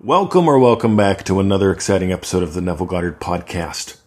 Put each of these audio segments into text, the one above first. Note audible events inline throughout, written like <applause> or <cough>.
Welcome or welcome back to another exciting episode of the Neville Goddard podcast.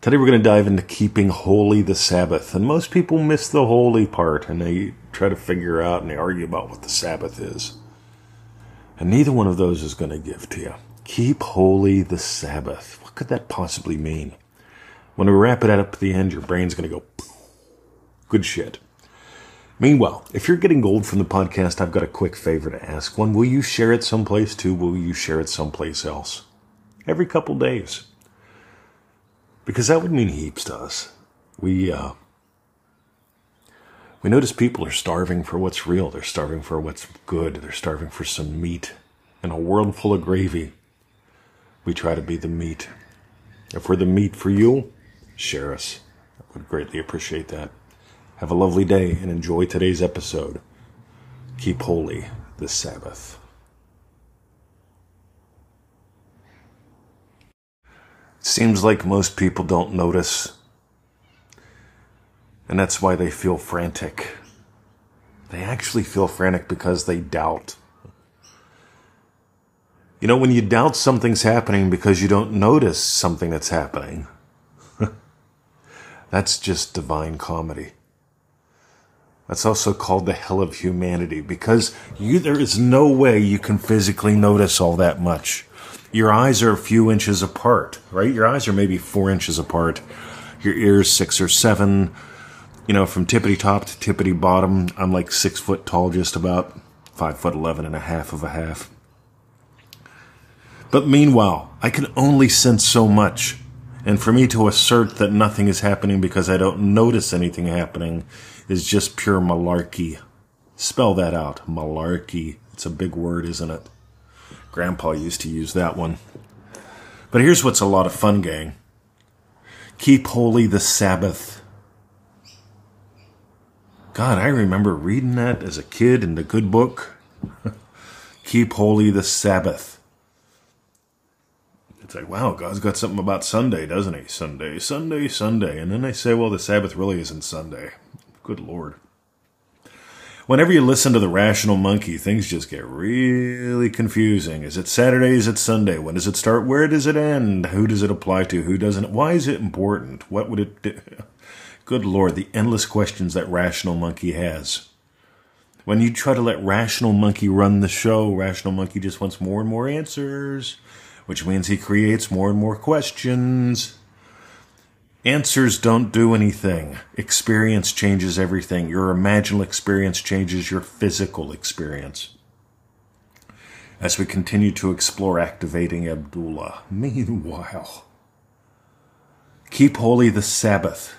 Today we're going to dive into keeping holy the Sabbath. And most people miss the holy part and they try to figure out and they argue about what the Sabbath is. And neither one of those is going to give to you. Keep holy the Sabbath. What could that possibly mean? When we wrap it up at the end, your brain's going to go, good shit. Meanwhile, if you're getting gold from the podcast, I've got a quick favor to ask. One, will you share it someplace? Two, will you share it someplace else? Every couple days. Because that would mean heaps to us. We, uh, we notice people are starving for what's real. They're starving for what's good. They're starving for some meat. In a world full of gravy, we try to be the meat. If we're the meat for you, share us. I would greatly appreciate that. Have a lovely day and enjoy today's episode. Keep holy the Sabbath. It seems like most people don't notice, and that's why they feel frantic. They actually feel frantic because they doubt. You know, when you doubt something's happening because you don't notice something that's happening, <laughs> that's just divine comedy. That's also called the hell of humanity because you, there is no way you can physically notice all that much. Your eyes are a few inches apart, right? Your eyes are maybe four inches apart. Your ears six or seven. You know, from tippity top to tippity bottom, I'm like six foot tall, just about five foot eleven and a half of a half. But meanwhile, I can only sense so much. And for me to assert that nothing is happening because I don't notice anything happening is just pure malarkey. Spell that out. Malarkey. It's a big word, isn't it? Grandpa used to use that one. But here's what's a lot of fun, gang. Keep holy the Sabbath. God, I remember reading that as a kid in the good book. <laughs> Keep holy the Sabbath. It's like, wow, God's got something about Sunday, doesn't he? Sunday, Sunday, Sunday. And then they say, well, the Sabbath really isn't Sunday. Good Lord. Whenever you listen to the rational monkey, things just get really confusing. Is it Saturday? Is it Sunday? When does it start? Where does it end? Who does it apply to? Who doesn't? Why is it important? What would it do? <laughs> Good Lord, the endless questions that rational monkey has. When you try to let rational monkey run the show, rational monkey just wants more and more answers, which means he creates more and more questions. Answers don't do anything. Experience changes everything. Your imaginal experience changes your physical experience. As we continue to explore activating Abdullah, meanwhile, keep holy the Sabbath.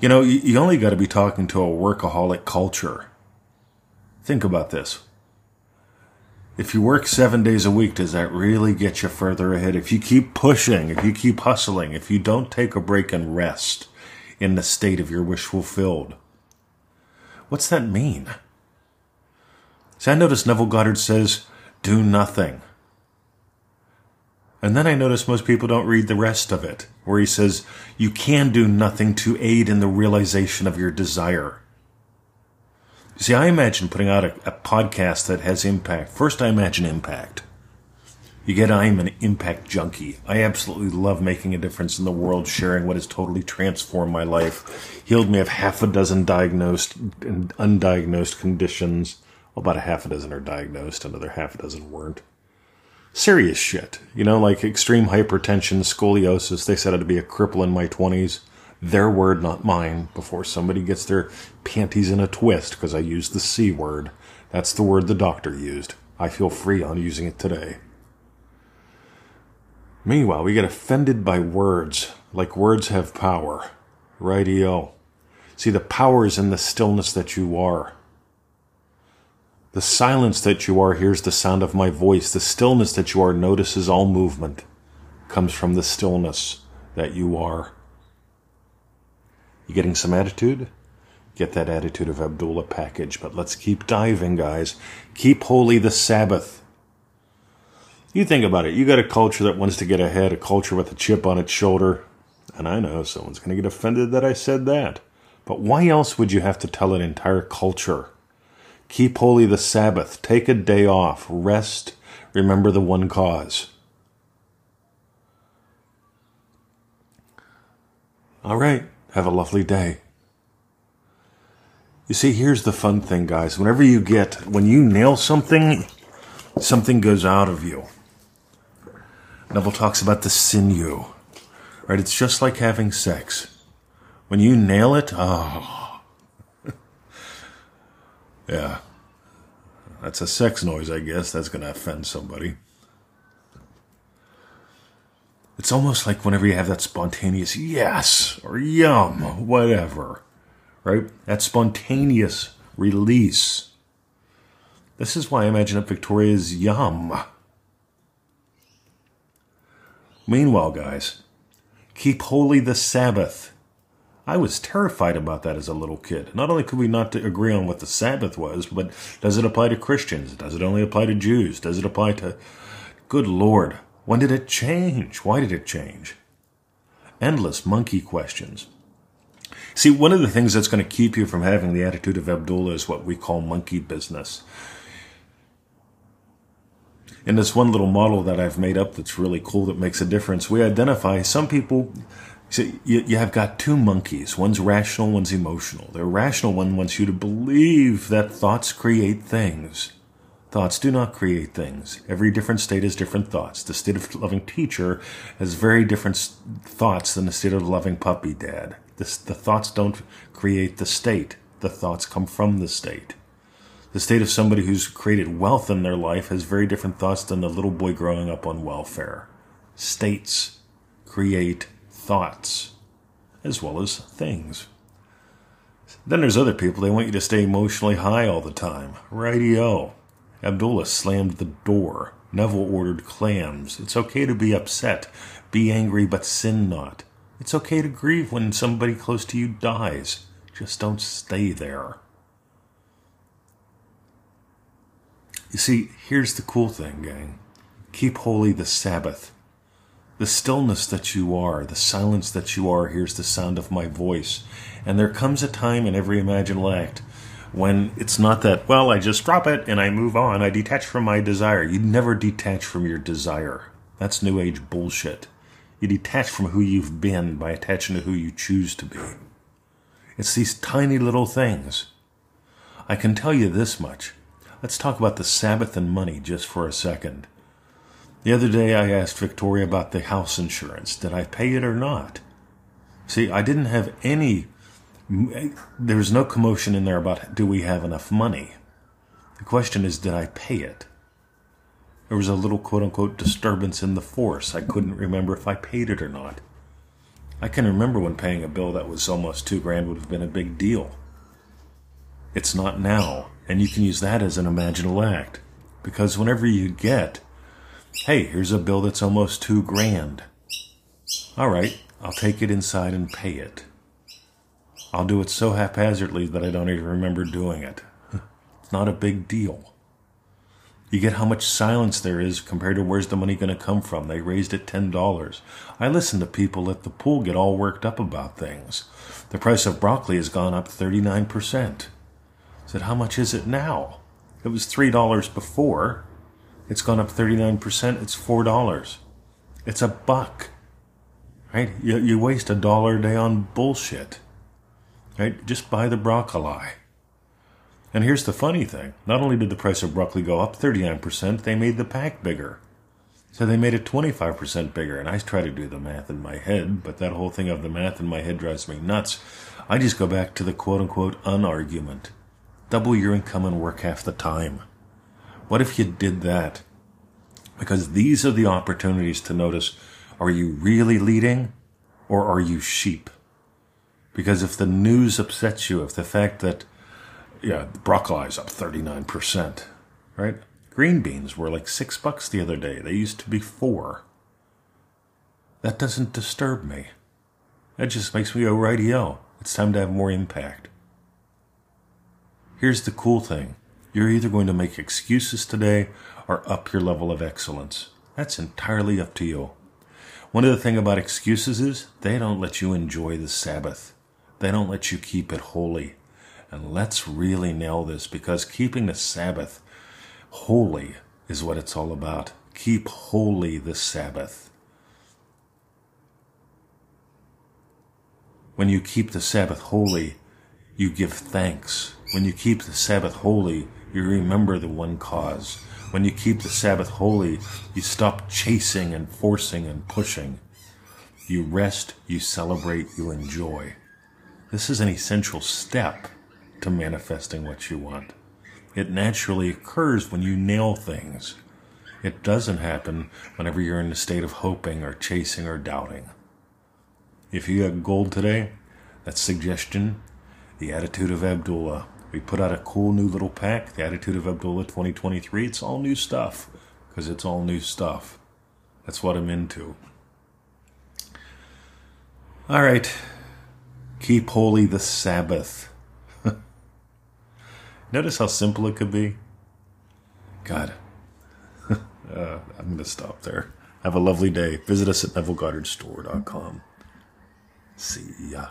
You know, you only got to be talking to a workaholic culture. Think about this. If you work seven days a week, does that really get you further ahead? If you keep pushing, if you keep hustling, if you don't take a break and rest in the state of your wish fulfilled, what's that mean? See, I notice Neville Goddard says, do nothing. And then I notice most people don't read the rest of it, where he says, you can do nothing to aid in the realization of your desire. See, I imagine putting out a, a, podcast that has impact. First, I imagine impact. You get, I'm an impact junkie. I absolutely love making a difference in the world, sharing what has totally transformed my life, healed me of half a dozen diagnosed and undiagnosed conditions. About a half a dozen are diagnosed, another half a dozen weren't. Serious shit. You know, like extreme hypertension, scoliosis. They said I'd be a cripple in my 20s their word, not mine, before somebody gets their panties in a twist because I used the C word. That's the word the doctor used. I feel free on using it today. Meanwhile, we get offended by words, like words have power. Radio. See, the power is in the stillness that you are. The silence that you are hears the sound of my voice. The stillness that you are notices all movement. Comes from the stillness that you are. You getting some attitude? Get that attitude of Abdullah package, but let's keep diving, guys. Keep holy the Sabbath. You think about it. You got a culture that wants to get ahead, a culture with a chip on its shoulder. And I know someone's going to get offended that I said that. But why else would you have to tell an entire culture? Keep holy the Sabbath. Take a day off. Rest. Remember the one cause. All right. Have a lovely day. You see, here's the fun thing, guys. Whenever you get, when you nail something, something goes out of you. Neville talks about the sinew, right? It's just like having sex. When you nail it, oh. <laughs> yeah. That's a sex noise, I guess. That's going to offend somebody. It's almost like whenever you have that spontaneous yes or yum, whatever, right? That spontaneous release. This is why I imagine that Victoria's yum. Meanwhile, guys, keep holy the Sabbath. I was terrified about that as a little kid. Not only could we not agree on what the Sabbath was, but does it apply to Christians? Does it only apply to Jews? Does it apply to. Good Lord, when did it change? Why did it change? Endless monkey questions. See, one of the things that's going to keep you from having the attitude of Abdullah is what we call monkey business. In this one little model that I've made up that's really cool that makes a difference, we identify some people so you, you have got two monkeys. One's rational, one's emotional. The rational one wants you to believe that thoughts create things. Thoughts do not create things. Every different state has different thoughts. The state of loving teacher has very different thoughts than the state of loving puppy dad. the thoughts don't create the state. The thoughts come from the state. The state of somebody who's created wealth in their life has very different thoughts than the little boy growing up on welfare. States create thoughts as well as things. Then there's other people, they want you to stay emotionally high all the time. Radio. Abdullah slammed the door. Neville ordered clams. It's okay to be upset. Be angry, but sin not. It's okay to grieve when somebody close to you dies. Just don't stay there. You see, here's the cool thing, gang. Keep holy the Sabbath. The stillness that you are, the silence that you are, hears the sound of my voice. And there comes a time in every imaginal act when it's not that, well, I just drop it and I move on. I detach from my desire. You never detach from your desire. That's New Age bullshit. You detach from who you've been by attaching to who you choose to be. It's these tiny little things. I can tell you this much. Let's talk about the Sabbath and money just for a second. The other day I asked Victoria about the house insurance. Did I pay it or not? See, I didn't have any, Eh, there was no commotion in there about do we have enough money. The question is, did I pay it? There was a little quote unquote disturbance in the force. I couldn't remember if I paid it or not. I can remember when paying a bill that was almost two grand would have been a big deal. It's not now, and you can use that as an imaginal act. Because whenever you get Hey, here's a bill that's almost two grand. All right, I'll take it inside and pay it. I'll do it so haphazardly that I don't even remember doing it. It's not a big deal. You get how much silence there is compared to where's the money going to come from. They raised it $10. I listen to people at the pool get all worked up about things. The price of broccoli has gone up 39%. I said, how much is it now? It was $3 before. It's gone up 39%. It's $4. It's a buck. Right? You, you waste a dollar a day on bullshit. Right? Just buy the broccoli. And here's the funny thing. Not only did the price of broccoli go up 39%, they made the pack bigger. So they made it 25% bigger. And I try to do the math in my head, but that whole thing of the math in my head drives me nuts. I just go back to the quote unquote unargument. Double your income and work half the time. What if you did that? Because these are the opportunities to notice are you really leading or are you sheep? Because if the news upsets you, if the fact that, yeah, broccoli is up 39%, right? Green beans were like six bucks the other day. They used to be four. That doesn't disturb me. That just makes me go, rightio. It's time to have more impact. Here's the cool thing you're either going to make excuses today or up your level of excellence. That's entirely up to you. One of the things about excuses is they don't let you enjoy the Sabbath. They don't let you keep it holy. And let's really nail this because keeping the Sabbath holy is what it's all about. Keep holy the Sabbath. When you keep the Sabbath holy, you give thanks. When you keep the Sabbath holy, you remember the one cause. When you keep the Sabbath holy, you stop chasing and forcing and pushing. You rest, you celebrate, you enjoy. This is an essential step to manifesting what you want. It naturally occurs when you nail things. It doesn't happen whenever you're in a state of hoping or chasing or doubting. If you got gold today, that suggestion, the attitude of Abdullah. We put out a cool new little pack, the attitude of Abdullah 2023. It's all new stuff because it's all new stuff. That's what I'm into. All right. Keep holy the Sabbath. <laughs> Notice how simple it could be? God. <laughs> uh, I'm going to stop there. Have a lovely day. Visit us at NevilleGoddardStore.com. See ya.